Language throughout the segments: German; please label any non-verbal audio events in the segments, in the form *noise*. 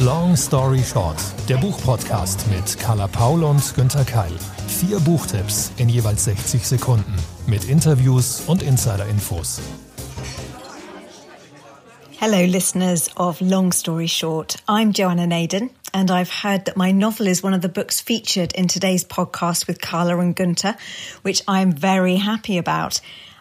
Long Story Short, der Buchpodcast mit Carla Paul und Günther Keil. Vier Buchtipps in jeweils 60 Sekunden mit Interviews und Insider-Infos. Hello, listeners of Long Story Short. I'm Joanna Naden, and I've heard that my novel is one of the books featured in today's podcast with Carla and Gunter, which I'm very happy about.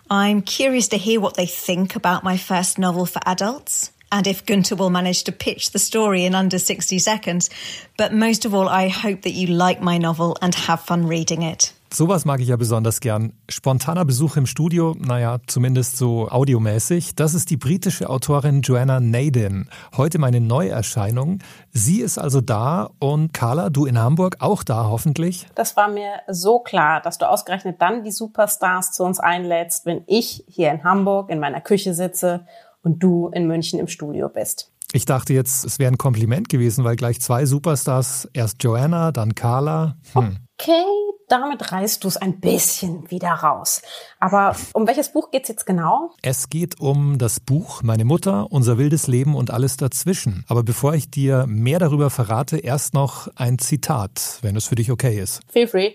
I'm curious to hear what they think about my first novel for adults and if Gunter will manage to pitch the story in under 60 seconds. But most of all, I hope that you like my novel and have fun reading it. Sowas mag ich ja besonders gern. Spontaner Besuch im Studio, naja, zumindest so audiomäßig. Das ist die britische Autorin Joanna Naden. Heute meine Neuerscheinung. Sie ist also da und Carla, du in Hamburg auch da hoffentlich? Das war mir so klar, dass du ausgerechnet dann die Superstars zu uns einlädst, wenn ich hier in Hamburg in meiner Küche sitze und du in München im Studio bist. Ich dachte jetzt, es wäre ein Kompliment gewesen, weil gleich zwei Superstars, erst Joanna, dann Carla. Hm. Okay, damit reißt du es ein bisschen wieder raus. Aber um welches Buch geht es jetzt genau? Es geht um das Buch Meine Mutter, unser wildes Leben und alles dazwischen. Aber bevor ich dir mehr darüber verrate, erst noch ein Zitat, wenn es für dich okay ist. Feel free.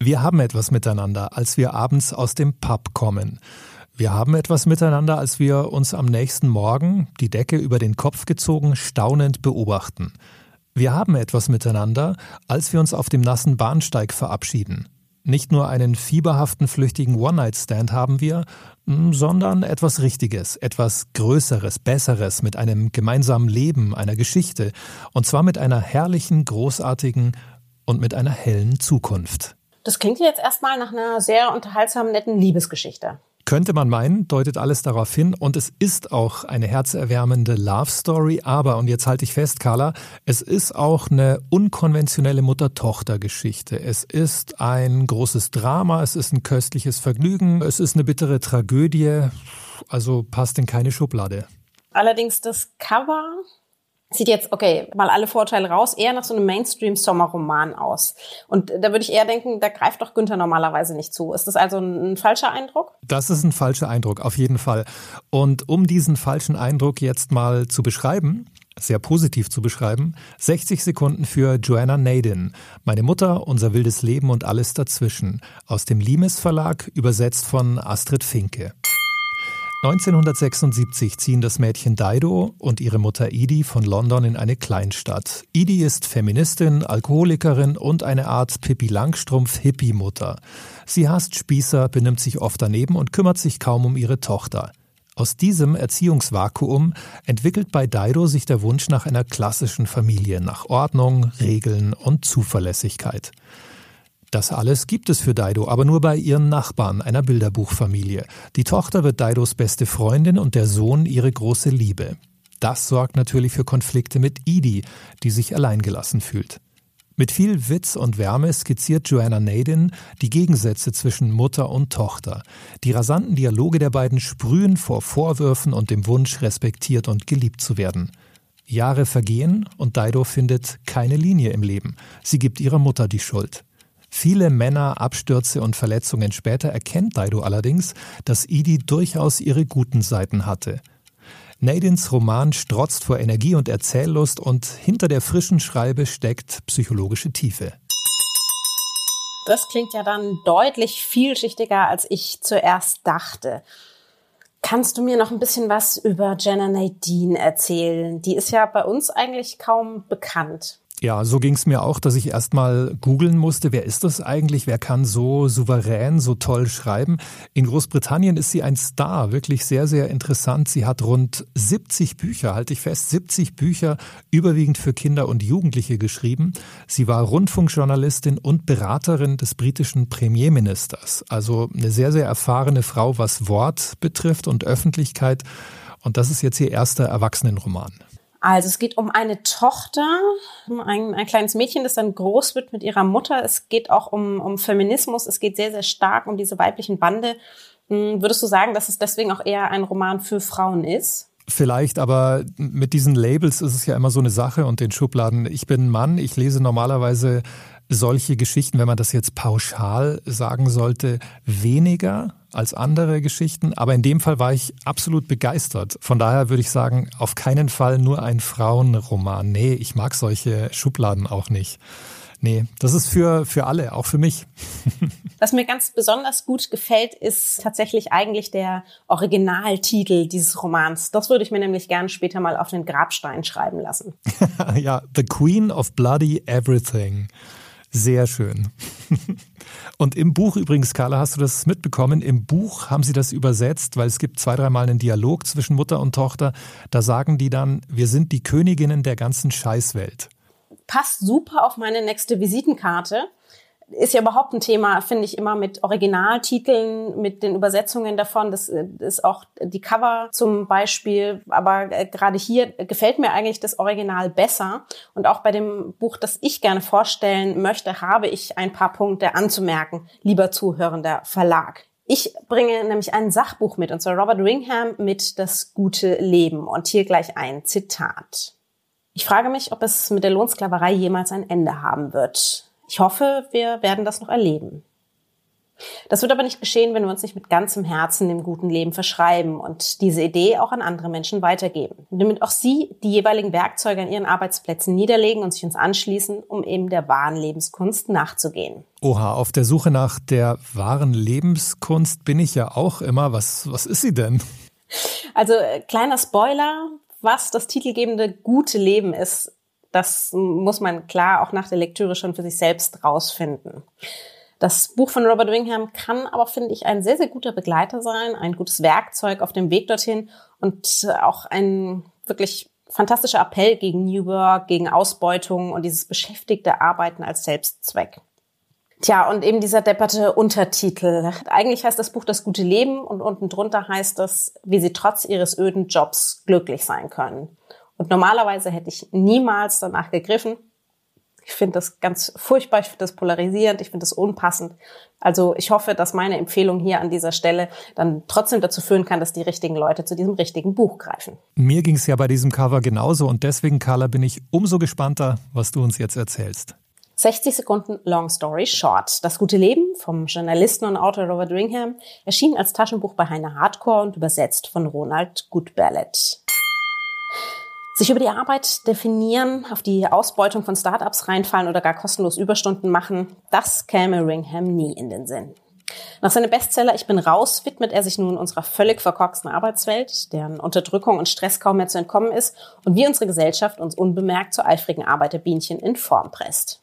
Wir haben etwas miteinander, als wir abends aus dem Pub kommen. Wir haben etwas miteinander, als wir uns am nächsten Morgen, die Decke über den Kopf gezogen, staunend beobachten. Wir haben etwas miteinander, als wir uns auf dem nassen Bahnsteig verabschieden. Nicht nur einen fieberhaften, flüchtigen One-Night-Stand haben wir, sondern etwas Richtiges, etwas Größeres, Besseres mit einem gemeinsamen Leben, einer Geschichte, und zwar mit einer herrlichen, großartigen und mit einer hellen Zukunft. Das klingt jetzt erstmal nach einer sehr unterhaltsamen, netten Liebesgeschichte. Könnte man meinen, deutet alles darauf hin. Und es ist auch eine herzerwärmende Love Story, aber, und jetzt halte ich fest, Carla, es ist auch eine unkonventionelle Mutter-Tochter-Geschichte. Es ist ein großes Drama, es ist ein köstliches Vergnügen, es ist eine bittere Tragödie, also passt in keine Schublade. Allerdings das Cover sieht jetzt, okay, mal alle Vorteile raus, eher nach so einem Mainstream-Sommerroman aus. Und da würde ich eher denken, da greift doch Günther normalerweise nicht zu. Ist das also ein, ein, falscher Eindruck? Das ist ein falscher Eindruck, auf jeden Fall. Und um diesen falschen Eindruck jetzt mal zu beschreiben, sehr positiv zu beschreiben, 60 Sekunden für Joanna Naden, meine Mutter, unser wildes Leben und alles dazwischen, aus dem Limes Verlag, übersetzt von Astrid Finke. 1976 ziehen das Mädchen Dido und ihre Mutter Edie von London in eine Kleinstadt. Edie ist Feministin, Alkoholikerin und eine Art Pippi Langstrumpf-Hippie-Mutter. Sie hasst Spießer, benimmt sich oft daneben und kümmert sich kaum um ihre Tochter. Aus diesem Erziehungsvakuum entwickelt bei Dido sich der Wunsch nach einer klassischen Familie, nach Ordnung, Regeln und Zuverlässigkeit. Das alles gibt es für Daido, aber nur bei ihren Nachbarn, einer Bilderbuchfamilie. Die Tochter wird Daidos beste Freundin und der Sohn ihre große Liebe. Das sorgt natürlich für Konflikte mit Edie, die sich alleingelassen fühlt. Mit viel Witz und Wärme skizziert Joanna Nadin die Gegensätze zwischen Mutter und Tochter. Die rasanten Dialoge der beiden sprühen vor Vorwürfen und dem Wunsch, respektiert und geliebt zu werden. Jahre vergehen und Daido findet keine Linie im Leben. Sie gibt ihrer Mutter die Schuld. Viele Männer, Abstürze und Verletzungen später erkennt Daido allerdings, dass Idi durchaus ihre guten Seiten hatte. Nadins Roman strotzt vor Energie und Erzähllust und hinter der frischen Schreibe steckt psychologische Tiefe. Das klingt ja dann deutlich vielschichtiger, als ich zuerst dachte. Kannst du mir noch ein bisschen was über Jenna Nadine erzählen? Die ist ja bei uns eigentlich kaum bekannt. Ja, so ging es mir auch, dass ich erstmal googeln musste, wer ist das eigentlich, wer kann so souverän, so toll schreiben. In Großbritannien ist sie ein Star, wirklich sehr, sehr interessant. Sie hat rund 70 Bücher, halte ich fest, 70 Bücher, überwiegend für Kinder und Jugendliche geschrieben. Sie war Rundfunkjournalistin und Beraterin des britischen Premierministers. Also eine sehr, sehr erfahrene Frau, was Wort betrifft und Öffentlichkeit. Und das ist jetzt ihr erster Erwachsenenroman. Also es geht um eine Tochter, ein, ein kleines Mädchen, das dann groß wird mit ihrer Mutter. Es geht auch um, um Feminismus. Es geht sehr, sehr stark um diese weiblichen Bande. Hm, würdest du sagen, dass es deswegen auch eher ein Roman für Frauen ist? Vielleicht, aber mit diesen Labels ist es ja immer so eine Sache und den Schubladen. Ich bin Mann, ich lese normalerweise solche Geschichten, wenn man das jetzt pauschal sagen sollte, weniger als andere Geschichten, aber in dem Fall war ich absolut begeistert. Von daher würde ich sagen, auf keinen Fall nur ein Frauenroman. Nee, ich mag solche Schubladen auch nicht. Nee, das ist für, für alle, auch für mich. *laughs* Was mir ganz besonders gut gefällt, ist tatsächlich eigentlich der Originaltitel dieses Romans. Das würde ich mir nämlich gerne später mal auf den Grabstein schreiben lassen. *laughs* ja, The Queen of Bloody Everything. Sehr schön. *laughs* Und im Buch übrigens, Carla, hast du das mitbekommen? Im Buch haben sie das übersetzt, weil es gibt zwei, dreimal einen Dialog zwischen Mutter und Tochter. Da sagen die dann, wir sind die Königinnen der ganzen Scheißwelt passt super auf meine nächste Visitenkarte. Ist ja überhaupt ein Thema, finde ich, immer mit Originaltiteln, mit den Übersetzungen davon. Das äh, ist auch die Cover zum Beispiel. Aber äh, gerade hier gefällt mir eigentlich das Original besser. Und auch bei dem Buch, das ich gerne vorstellen möchte, habe ich ein paar Punkte anzumerken, lieber zuhörender Verlag. Ich bringe nämlich ein Sachbuch mit, und zwar Robert Ringham mit Das gute Leben. Und hier gleich ein Zitat. Ich frage mich, ob es mit der Lohnsklaverei jemals ein Ende haben wird. Ich hoffe, wir werden das noch erleben. Das wird aber nicht geschehen, wenn wir uns nicht mit ganzem Herzen dem guten Leben verschreiben und diese Idee auch an andere Menschen weitergeben. Damit auch sie die jeweiligen Werkzeuge an ihren Arbeitsplätzen niederlegen und sich uns anschließen, um eben der wahren Lebenskunst nachzugehen. Oha, auf der Suche nach der wahren Lebenskunst bin ich ja auch immer. Was, was ist sie denn? Also äh, kleiner Spoiler, was das titelgebende gute Leben ist, das muss man klar auch nach der Lektüre schon für sich selbst rausfinden. Das Buch von Robert Wingham kann aber, finde ich, ein sehr, sehr guter Begleiter sein, ein gutes Werkzeug auf dem Weg dorthin und auch ein wirklich fantastischer Appell gegen New Work, gegen Ausbeutung und dieses beschäftigte Arbeiten als Selbstzweck. Tja, und eben dieser depperte Untertitel. Eigentlich heißt das Buch Das gute Leben und unten drunter heißt es, wie sie trotz ihres öden Jobs glücklich sein können. Und normalerweise hätte ich niemals danach gegriffen. Ich finde das ganz furchtbar, ich finde das polarisierend, ich finde das unpassend. Also ich hoffe, dass meine Empfehlung hier an dieser Stelle dann trotzdem dazu führen kann, dass die richtigen Leute zu diesem richtigen Buch greifen. Mir ging es ja bei diesem Cover genauso und deswegen, Carla, bin ich umso gespannter, was du uns jetzt erzählst. 60 Sekunden Long Story Short. Das gute Leben vom Journalisten und Autor Robert Ringham erschien als Taschenbuch bei Heine Hardcore und übersetzt von Ronald Goodballet. Sich über die Arbeit definieren, auf die Ausbeutung von Startups reinfallen oder gar kostenlos Überstunden machen, das käme Ringham nie in den Sinn. Nach seinem Bestseller Ich bin raus widmet er sich nun unserer völlig verkorksten Arbeitswelt, deren Unterdrückung und Stress kaum mehr zu entkommen ist und wie unsere Gesellschaft uns unbemerkt zu eifrigen Arbeiterbienchen in Form presst.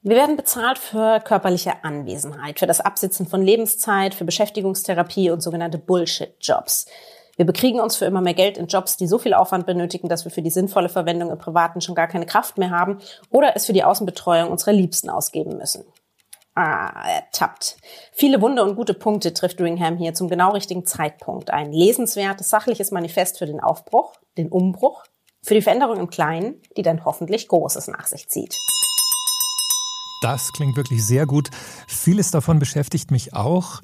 Wir werden bezahlt für körperliche Anwesenheit, für das Absitzen von Lebenszeit, für Beschäftigungstherapie und sogenannte Bullshit-Jobs. Wir bekriegen uns für immer mehr Geld in Jobs, die so viel Aufwand benötigen, dass wir für die sinnvolle Verwendung im Privaten schon gar keine Kraft mehr haben oder es für die Außenbetreuung unserer Liebsten ausgeben müssen. Ah, ertappt. Viele Wunde und gute Punkte trifft Ringham hier zum genau richtigen Zeitpunkt. Ein lesenswertes, sachliches Manifest für den Aufbruch, den Umbruch, für die Veränderung im Kleinen, die dann hoffentlich Großes nach sich zieht. Das klingt wirklich sehr gut. Vieles davon beschäftigt mich auch.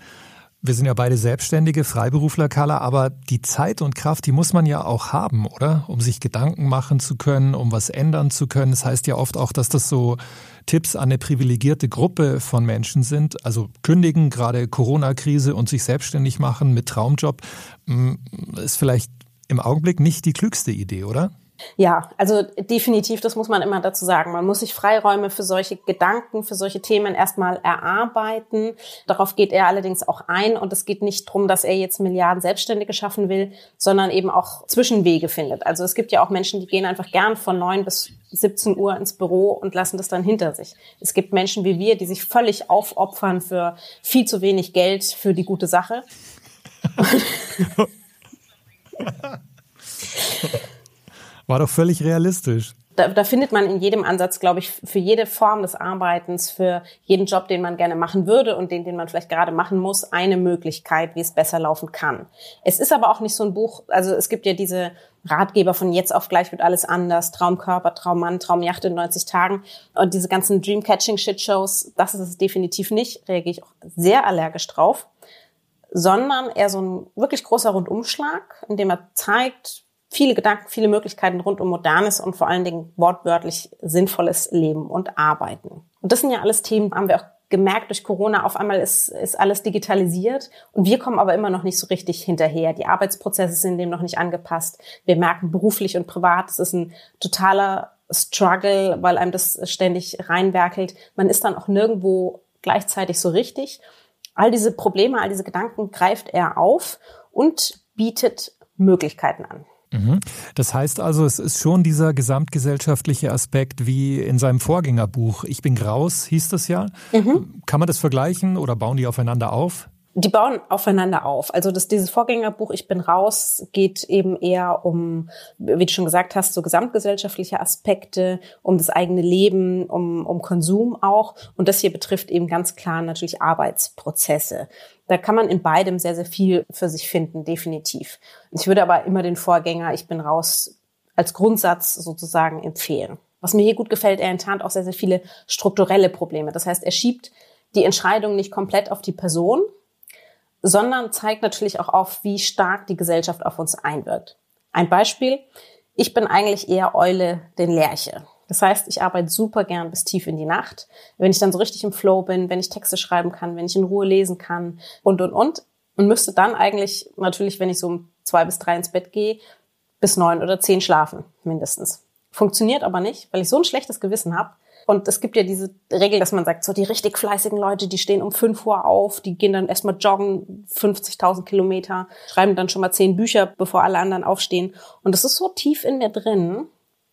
Wir sind ja beide selbstständige Freiberufler, Carla, aber die Zeit und Kraft, die muss man ja auch haben, oder? Um sich Gedanken machen zu können, um was ändern zu können. Das heißt ja oft auch, dass das so Tipps an eine privilegierte Gruppe von Menschen sind. Also kündigen, gerade Corona-Krise und sich selbstständig machen mit Traumjob, mm, ist vielleicht im Augenblick nicht die klügste Idee, oder? Ja, also definitiv, das muss man immer dazu sagen. Man muss sich Freiräume für solche Gedanken, für solche Themen erstmal erarbeiten. Darauf geht er allerdings auch ein und es geht nicht darum, dass er jetzt Milliarden Selbstständige schaffen will, sondern eben auch Zwischenwege findet. Also es gibt ja auch Menschen, die gehen einfach gern von neun bis 17 Uhr ins Büro und lassen das dann hinter sich. Es gibt Menschen wie wir, die sich völlig aufopfern für viel zu wenig Geld für die gute Sache. *laughs* *laughs* War doch völlig realistisch. Da, da findet man in jedem Ansatz, glaube ich, für jede Form des Arbeitens, für jeden Job, den man gerne machen würde und den, den man vielleicht gerade machen muss, eine Möglichkeit, wie es besser laufen kann. Es ist aber auch nicht so ein Buch, also es gibt ja diese Ratgeber von jetzt auf gleich wird alles anders, Traumkörper, Traummann, Traumjacht in 90 Tagen und diese ganzen Dreamcatching-Shit-Shows, das ist es definitiv nicht, reagiere ich auch sehr allergisch drauf, sondern eher so ein wirklich großer Rundumschlag, in dem er zeigt, viele Gedanken, viele Möglichkeiten rund um modernes und vor allen Dingen wortwörtlich sinnvolles Leben und Arbeiten. Und das sind ja alles Themen, haben wir auch gemerkt, durch Corona auf einmal ist, ist alles digitalisiert und wir kommen aber immer noch nicht so richtig hinterher. Die Arbeitsprozesse sind dem noch nicht angepasst. Wir merken beruflich und privat, es ist ein totaler Struggle, weil einem das ständig reinwerkelt. Man ist dann auch nirgendwo gleichzeitig so richtig. All diese Probleme, all diese Gedanken greift er auf und bietet Möglichkeiten an. Mhm. Das heißt also, es ist schon dieser gesamtgesellschaftliche Aspekt wie in seinem Vorgängerbuch Ich bin Graus, hieß das ja. Mhm. Kann man das vergleichen oder bauen die aufeinander auf? Die bauen aufeinander auf. Also das, dieses Vorgängerbuch Ich bin raus geht eben eher um, wie du schon gesagt hast, so gesamtgesellschaftliche Aspekte, um das eigene Leben, um, um Konsum auch. Und das hier betrifft eben ganz klar natürlich Arbeitsprozesse. Da kann man in beidem sehr, sehr viel für sich finden, definitiv. Ich würde aber immer den Vorgänger Ich bin raus als Grundsatz sozusagen empfehlen. Was mir hier gut gefällt, er enttarnt auch sehr, sehr viele strukturelle Probleme. Das heißt, er schiebt die Entscheidung nicht komplett auf die Person, sondern zeigt natürlich auch auf, wie stark die Gesellschaft auf uns einwirkt. Ein Beispiel. Ich bin eigentlich eher Eule den Lerche. Das heißt, ich arbeite super gern bis tief in die Nacht. Wenn ich dann so richtig im Flow bin, wenn ich Texte schreiben kann, wenn ich in Ruhe lesen kann und, und, und. Und müsste dann eigentlich natürlich, wenn ich so um zwei bis drei ins Bett gehe, bis neun oder zehn schlafen, mindestens. Funktioniert aber nicht, weil ich so ein schlechtes Gewissen habe, und es gibt ja diese Regel, dass man sagt, so die richtig fleißigen Leute, die stehen um 5 Uhr auf, die gehen dann erstmal joggen, 50.000 Kilometer, schreiben dann schon mal zehn Bücher, bevor alle anderen aufstehen. Und das ist so tief in mir drin,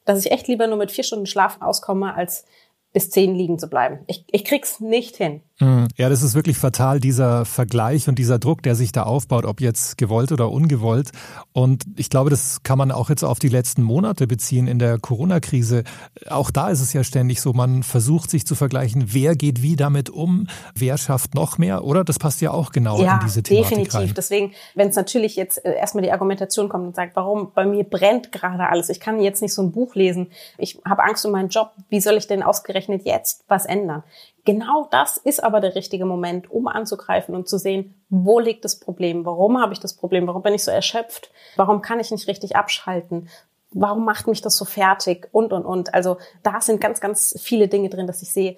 dass ich echt lieber nur mit vier Stunden Schlaf auskomme, als bis zehn liegen zu bleiben. Ich, ich krieg's nicht hin. Hm. Ja, das ist wirklich fatal, dieser Vergleich und dieser Druck, der sich da aufbaut, ob jetzt gewollt oder ungewollt. Und ich glaube, das kann man auch jetzt auf die letzten Monate beziehen in der Corona-Krise. Auch da ist es ja ständig so, man versucht sich zu vergleichen, wer geht wie damit um, wer schafft noch mehr, oder? Das passt ja auch genau ja, in diese Thematik definitiv. rein. Deswegen, wenn es natürlich jetzt äh, erstmal die Argumentation kommt und sagt, warum bei mir brennt gerade alles, ich kann jetzt nicht so ein Buch lesen, ich habe Angst um meinen Job, wie soll ich denn ausgerechnet jetzt was ändern? Genau das ist aber der richtige Moment, um anzugreifen und zu sehen, wo liegt das Problem? Warum habe ich das Problem? Warum bin ich so erschöpft? Warum kann ich nicht richtig abschalten? Warum macht mich das so fertig? Und, und, und. Also da sind ganz, ganz viele Dinge drin, dass ich sehe,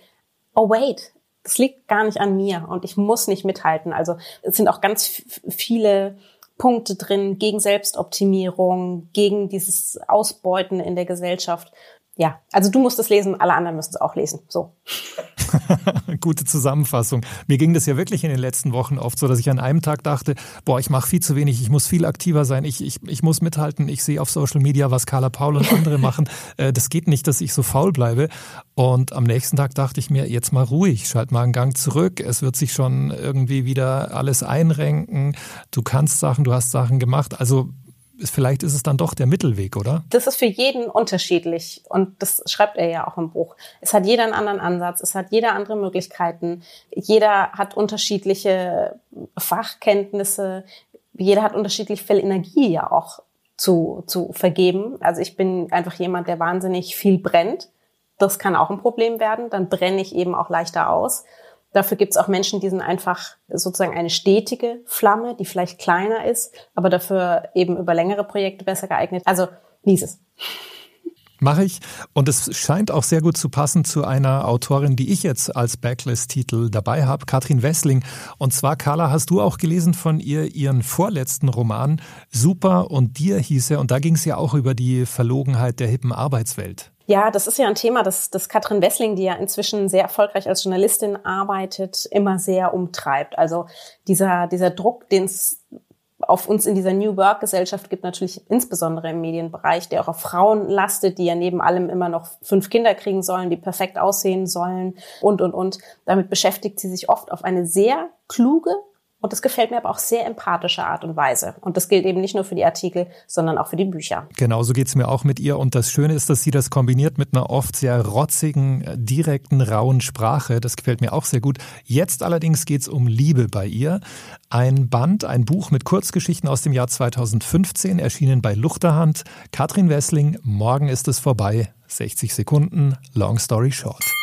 oh wait, das liegt gar nicht an mir und ich muss nicht mithalten. Also es sind auch ganz viele Punkte drin gegen Selbstoptimierung, gegen dieses Ausbeuten in der Gesellschaft. Ja, also du musst es lesen, alle anderen müssen es auch lesen. So. *laughs* Gute Zusammenfassung. Mir ging das ja wirklich in den letzten Wochen oft so, dass ich an einem Tag dachte, boah, ich mache viel zu wenig, ich muss viel aktiver sein, ich, ich, ich muss mithalten, ich sehe auf Social Media, was Carla Paul und andere *laughs* machen. Äh, das geht nicht, dass ich so faul bleibe. Und am nächsten Tag dachte ich mir, jetzt mal ruhig, schalt mal einen Gang zurück. Es wird sich schon irgendwie wieder alles einrenken. Du kannst Sachen, du hast Sachen gemacht. Also vielleicht ist es dann doch der Mittelweg, oder? Das ist für jeden unterschiedlich und das schreibt er ja auch im Buch. Es hat jeder einen anderen Ansatz, es hat jeder andere Möglichkeiten, jeder hat unterschiedliche Fachkenntnisse, jeder hat unterschiedlich viel Energie ja auch zu, zu vergeben. Also ich bin einfach jemand, der wahnsinnig viel brennt. Das kann auch ein Problem werden. Dann brenne ich eben auch leichter aus. Dafür gibt es auch Menschen, die sind einfach sozusagen eine stetige Flamme, die vielleicht kleiner ist, aber dafür eben über längere Projekte besser geeignet. Also lies es. Mache ich. Und es scheint auch sehr gut zu passen zu einer Autorin, die ich jetzt als Backlist-Titel dabei habe, Katrin Wessling. Und zwar, Carla, hast du auch gelesen von ihr ihren vorletzten Roman, Super und dir hieß er. Und da ging es ja auch über die Verlogenheit der hippen Arbeitswelt. Ja, das ist ja ein Thema, das, das Katrin Wessling, die ja inzwischen sehr erfolgreich als Journalistin arbeitet, immer sehr umtreibt. Also dieser, dieser Druck, den es auf uns in dieser New Work-Gesellschaft gibt, natürlich insbesondere im Medienbereich, der auch auf Frauen lastet, die ja neben allem immer noch fünf Kinder kriegen sollen, die perfekt aussehen sollen und, und, und. Damit beschäftigt sie sich oft auf eine sehr kluge, und das gefällt mir aber auch sehr empathische Art und Weise. Und das gilt eben nicht nur für die Artikel, sondern auch für die Bücher. Genau, so geht's mir auch mit ihr. Und das Schöne ist, dass sie das kombiniert mit einer oft sehr rotzigen, direkten, rauen Sprache. Das gefällt mir auch sehr gut. Jetzt allerdings geht's um Liebe bei ihr. Ein Band, ein Buch mit Kurzgeschichten aus dem Jahr 2015, erschienen bei Luchterhand. Katrin Wessling, morgen ist es vorbei. 60 Sekunden, Long Story Short.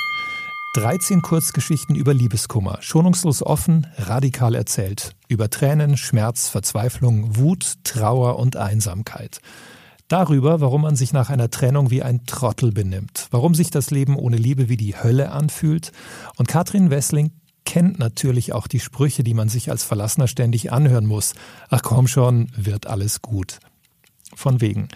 13 Kurzgeschichten über Liebeskummer, schonungslos offen, radikal erzählt, über Tränen, Schmerz, Verzweiflung, Wut, Trauer und Einsamkeit. Darüber, warum man sich nach einer Trennung wie ein Trottel benimmt, warum sich das Leben ohne Liebe wie die Hölle anfühlt. Und Katrin Wessling kennt natürlich auch die Sprüche, die man sich als Verlassener ständig anhören muss. Ach komm schon, wird alles gut. Von wegen.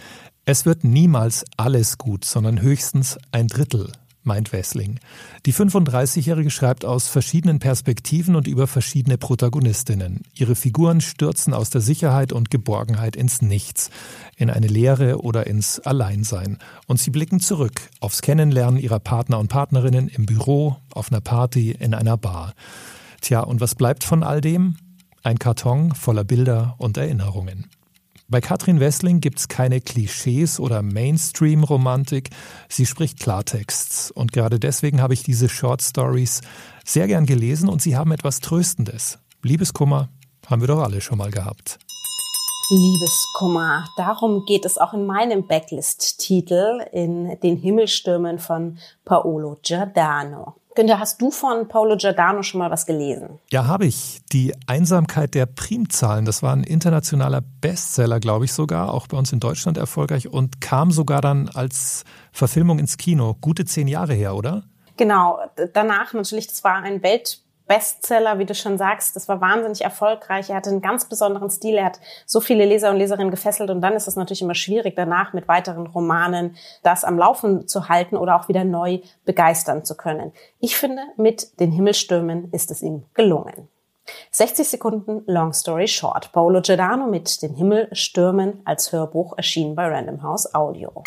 Es wird niemals alles gut, sondern höchstens ein Drittel, meint Wessling. Die 35-Jährige schreibt aus verschiedenen Perspektiven und über verschiedene Protagonistinnen. Ihre Figuren stürzen aus der Sicherheit und Geborgenheit ins Nichts, in eine Leere oder ins Alleinsein. Und sie blicken zurück aufs Kennenlernen ihrer Partner und Partnerinnen im Büro, auf einer Party, in einer Bar. Tja, und was bleibt von all dem? Ein Karton voller Bilder und Erinnerungen. Bei Katrin Wessling gibt's keine Klischees oder Mainstream-Romantik. Sie spricht Klartexts. Und gerade deswegen habe ich diese Short Stories sehr gern gelesen und sie haben etwas Tröstendes. Liebeskummer haben wir doch alle schon mal gehabt. Liebeskummer. Darum geht es auch in meinem Backlist-Titel in Den Himmelstürmen von Paolo Giordano. Günther, hast du von Paolo Giordano schon mal was gelesen? Ja, habe ich. Die Einsamkeit der Primzahlen, das war ein internationaler Bestseller, glaube ich sogar, auch bei uns in Deutschland erfolgreich und kam sogar dann als Verfilmung ins Kino. Gute zehn Jahre her, oder? Genau, danach natürlich, das war ein Welt Bestseller, wie du schon sagst. Das war wahnsinnig erfolgreich. Er hatte einen ganz besonderen Stil. Er hat so viele Leser und Leserinnen gefesselt. Und dann ist es natürlich immer schwierig, danach mit weiteren Romanen das am Laufen zu halten oder auch wieder neu begeistern zu können. Ich finde, mit den Himmelstürmen ist es ihm gelungen. 60 Sekunden Long Story Short. Paolo Giordano mit den Himmelstürmen als Hörbuch erschienen bei Random House Audio.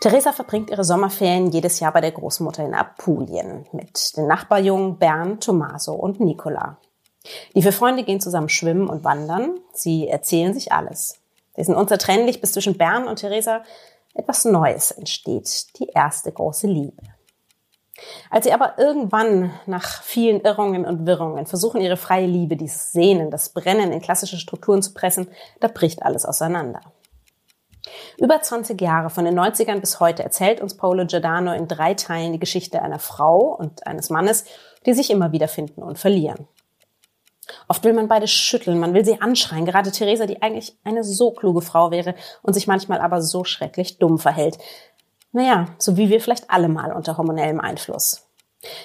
Theresa verbringt ihre Sommerferien jedes Jahr bei der Großmutter in Apulien mit den Nachbarjungen Bern, Tommaso und Nicola. Die vier Freunde gehen zusammen schwimmen und wandern. Sie erzählen sich alles. Sie sind unzertrennlich, bis zwischen Bern und Theresa etwas Neues entsteht. Die erste große Liebe. Als sie aber irgendwann nach vielen Irrungen und Wirrungen versuchen, ihre freie Liebe, dieses Sehnen, das Brennen in klassische Strukturen zu pressen, da bricht alles auseinander. Über 20 Jahre, von den 90ern bis heute, erzählt uns Paolo Giordano in drei Teilen die Geschichte einer Frau und eines Mannes, die sich immer wieder finden und verlieren. Oft will man beide schütteln, man will sie anschreien, gerade Theresa, die eigentlich eine so kluge Frau wäre und sich manchmal aber so schrecklich dumm verhält. Naja, so wie wir vielleicht alle mal unter hormonellem Einfluss.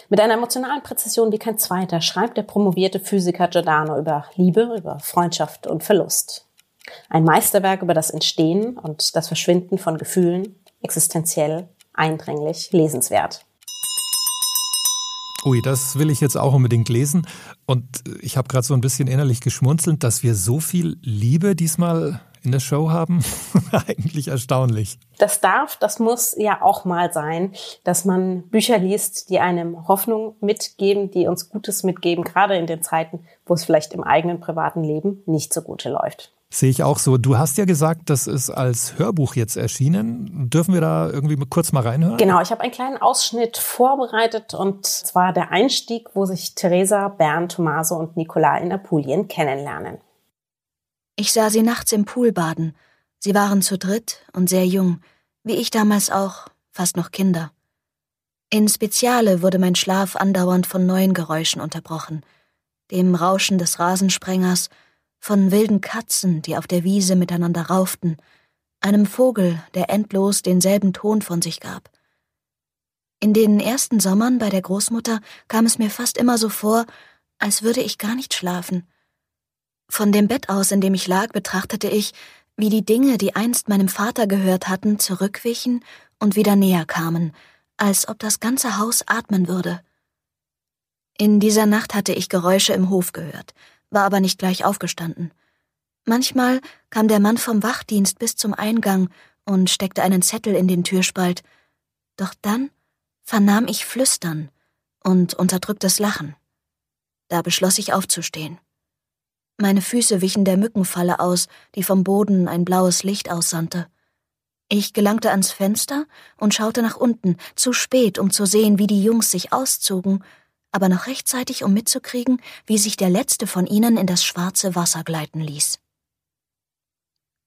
Mit einer emotionalen Präzision wie kein zweiter schreibt der promovierte Physiker Giordano über Liebe, über Freundschaft und Verlust. Ein Meisterwerk über das Entstehen und das Verschwinden von Gefühlen, existenziell, eindringlich, lesenswert. Ui, das will ich jetzt auch unbedingt lesen. Und ich habe gerade so ein bisschen innerlich geschmunzelt, dass wir so viel Liebe diesmal in der Show haben. *laughs* Eigentlich erstaunlich. Das darf, das muss ja auch mal sein, dass man Bücher liest, die einem Hoffnung mitgeben, die uns Gutes mitgeben, gerade in den Zeiten, wo es vielleicht im eigenen privaten Leben nicht so gut läuft. Sehe ich auch so. Du hast ja gesagt, das ist als Hörbuch jetzt erschienen. Dürfen wir da irgendwie kurz mal reinhören? Genau, ich habe einen kleinen Ausschnitt vorbereitet und zwar der Einstieg, wo sich Theresa, Bernd, Tommaso und Nicola in Apulien kennenlernen. Ich sah sie nachts im Pool baden. Sie waren zu dritt und sehr jung, wie ich damals auch, fast noch Kinder. In Speziale wurde mein Schlaf andauernd von neuen Geräuschen unterbrochen. Dem Rauschen des Rasensprengers, von wilden Katzen, die auf der Wiese miteinander rauften, einem Vogel, der endlos denselben Ton von sich gab. In den ersten Sommern bei der Großmutter kam es mir fast immer so vor, als würde ich gar nicht schlafen. Von dem Bett aus, in dem ich lag, betrachtete ich, wie die Dinge, die einst meinem Vater gehört hatten, zurückwichen und wieder näher kamen, als ob das ganze Haus atmen würde. In dieser Nacht hatte ich Geräusche im Hof gehört, war aber nicht gleich aufgestanden. Manchmal kam der Mann vom Wachdienst bis zum Eingang und steckte einen Zettel in den Türspalt. Doch dann vernahm ich Flüstern und unterdrücktes Lachen. Da beschloss ich aufzustehen. Meine Füße wichen der Mückenfalle aus, die vom Boden ein blaues Licht aussandte. Ich gelangte ans Fenster und schaute nach unten, zu spät, um zu sehen, wie die Jungs sich auszogen aber noch rechtzeitig, um mitzukriegen, wie sich der letzte von ihnen in das schwarze Wasser gleiten ließ.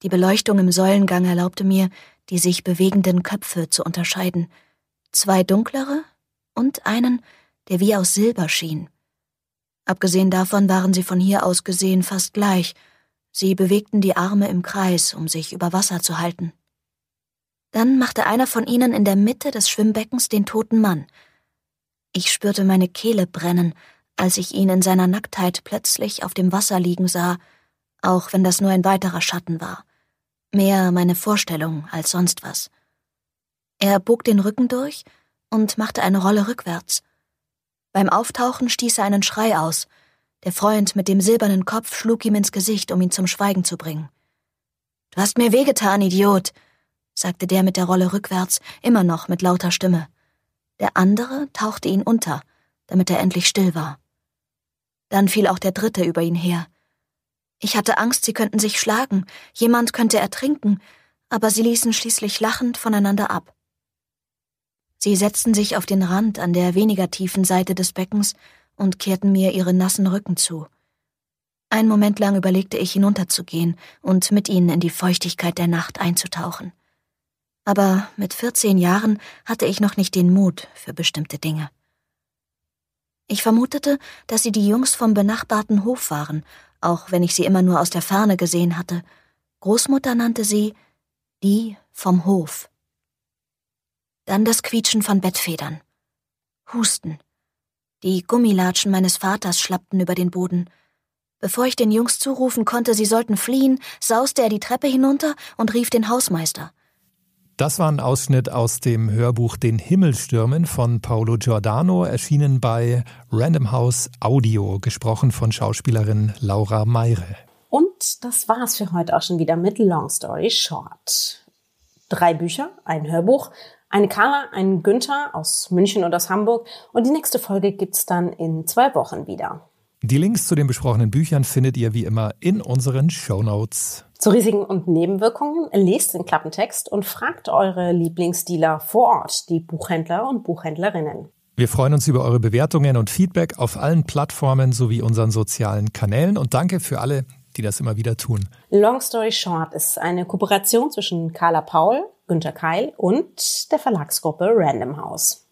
Die Beleuchtung im Säulengang erlaubte mir, die sich bewegenden Köpfe zu unterscheiden. Zwei dunklere und einen, der wie aus Silber schien. Abgesehen davon waren sie von hier aus gesehen fast gleich. Sie bewegten die Arme im Kreis, um sich über Wasser zu halten. Dann machte einer von ihnen in der Mitte des Schwimmbeckens den toten Mann, Ich spürte meine Kehle brennen, als ich ihn in seiner Nacktheit plötzlich auf dem Wasser liegen sah, auch wenn das nur ein weiterer Schatten war. Mehr meine Vorstellung als sonst was. Er bog den Rücken durch und machte eine Rolle rückwärts. Beim Auftauchen stieß er einen Schrei aus. Der Freund mit dem silbernen Kopf schlug ihm ins Gesicht, um ihn zum Schweigen zu bringen. Du hast mir wehgetan, Idiot, sagte der mit der Rolle rückwärts, immer noch mit lauter Stimme. Der andere tauchte ihn unter, damit er endlich still war. Dann fiel auch der dritte über ihn her. Ich hatte Angst, sie könnten sich schlagen, jemand könnte ertrinken, aber sie ließen schließlich lachend voneinander ab. Sie setzten sich auf den Rand an der weniger tiefen Seite des Beckens und kehrten mir ihre nassen Rücken zu. Einen Moment lang überlegte ich hinunterzugehen und mit ihnen in die Feuchtigkeit der Nacht einzutauchen. Aber mit 14 Jahren hatte ich noch nicht den Mut für bestimmte Dinge. Ich vermutete, dass sie die Jungs vom benachbarten Hof waren, auch wenn ich sie immer nur aus der Ferne gesehen hatte. Großmutter nannte sie die vom Hof. Dann das Quietschen von Bettfedern. Husten. Die Gummilatschen meines Vaters schlappten über den Boden. Bevor ich den Jungs zurufen konnte, sie sollten fliehen, sauste er die Treppe hinunter und rief den Hausmeister. Das war ein Ausschnitt aus dem Hörbuch Den Himmelstürmen von Paolo Giordano, erschienen bei Random House Audio, gesprochen von Schauspielerin Laura Meire. Und das war's für heute auch schon wieder mit Long Story Short. Drei Bücher, ein Hörbuch, eine Carla, ein Günther aus München und aus Hamburg und die nächste Folge gibt's dann in zwei Wochen wieder. Die Links zu den besprochenen Büchern findet ihr wie immer in unseren Show Notes. Zu Risiken und Nebenwirkungen lest den Klappentext und fragt eure Lieblingsdealer vor Ort, die Buchhändler und Buchhändlerinnen. Wir freuen uns über eure Bewertungen und Feedback auf allen Plattformen sowie unseren sozialen Kanälen und danke für alle, die das immer wieder tun. Long Story Short ist eine Kooperation zwischen Carla Paul, Günter Keil und der Verlagsgruppe Random House.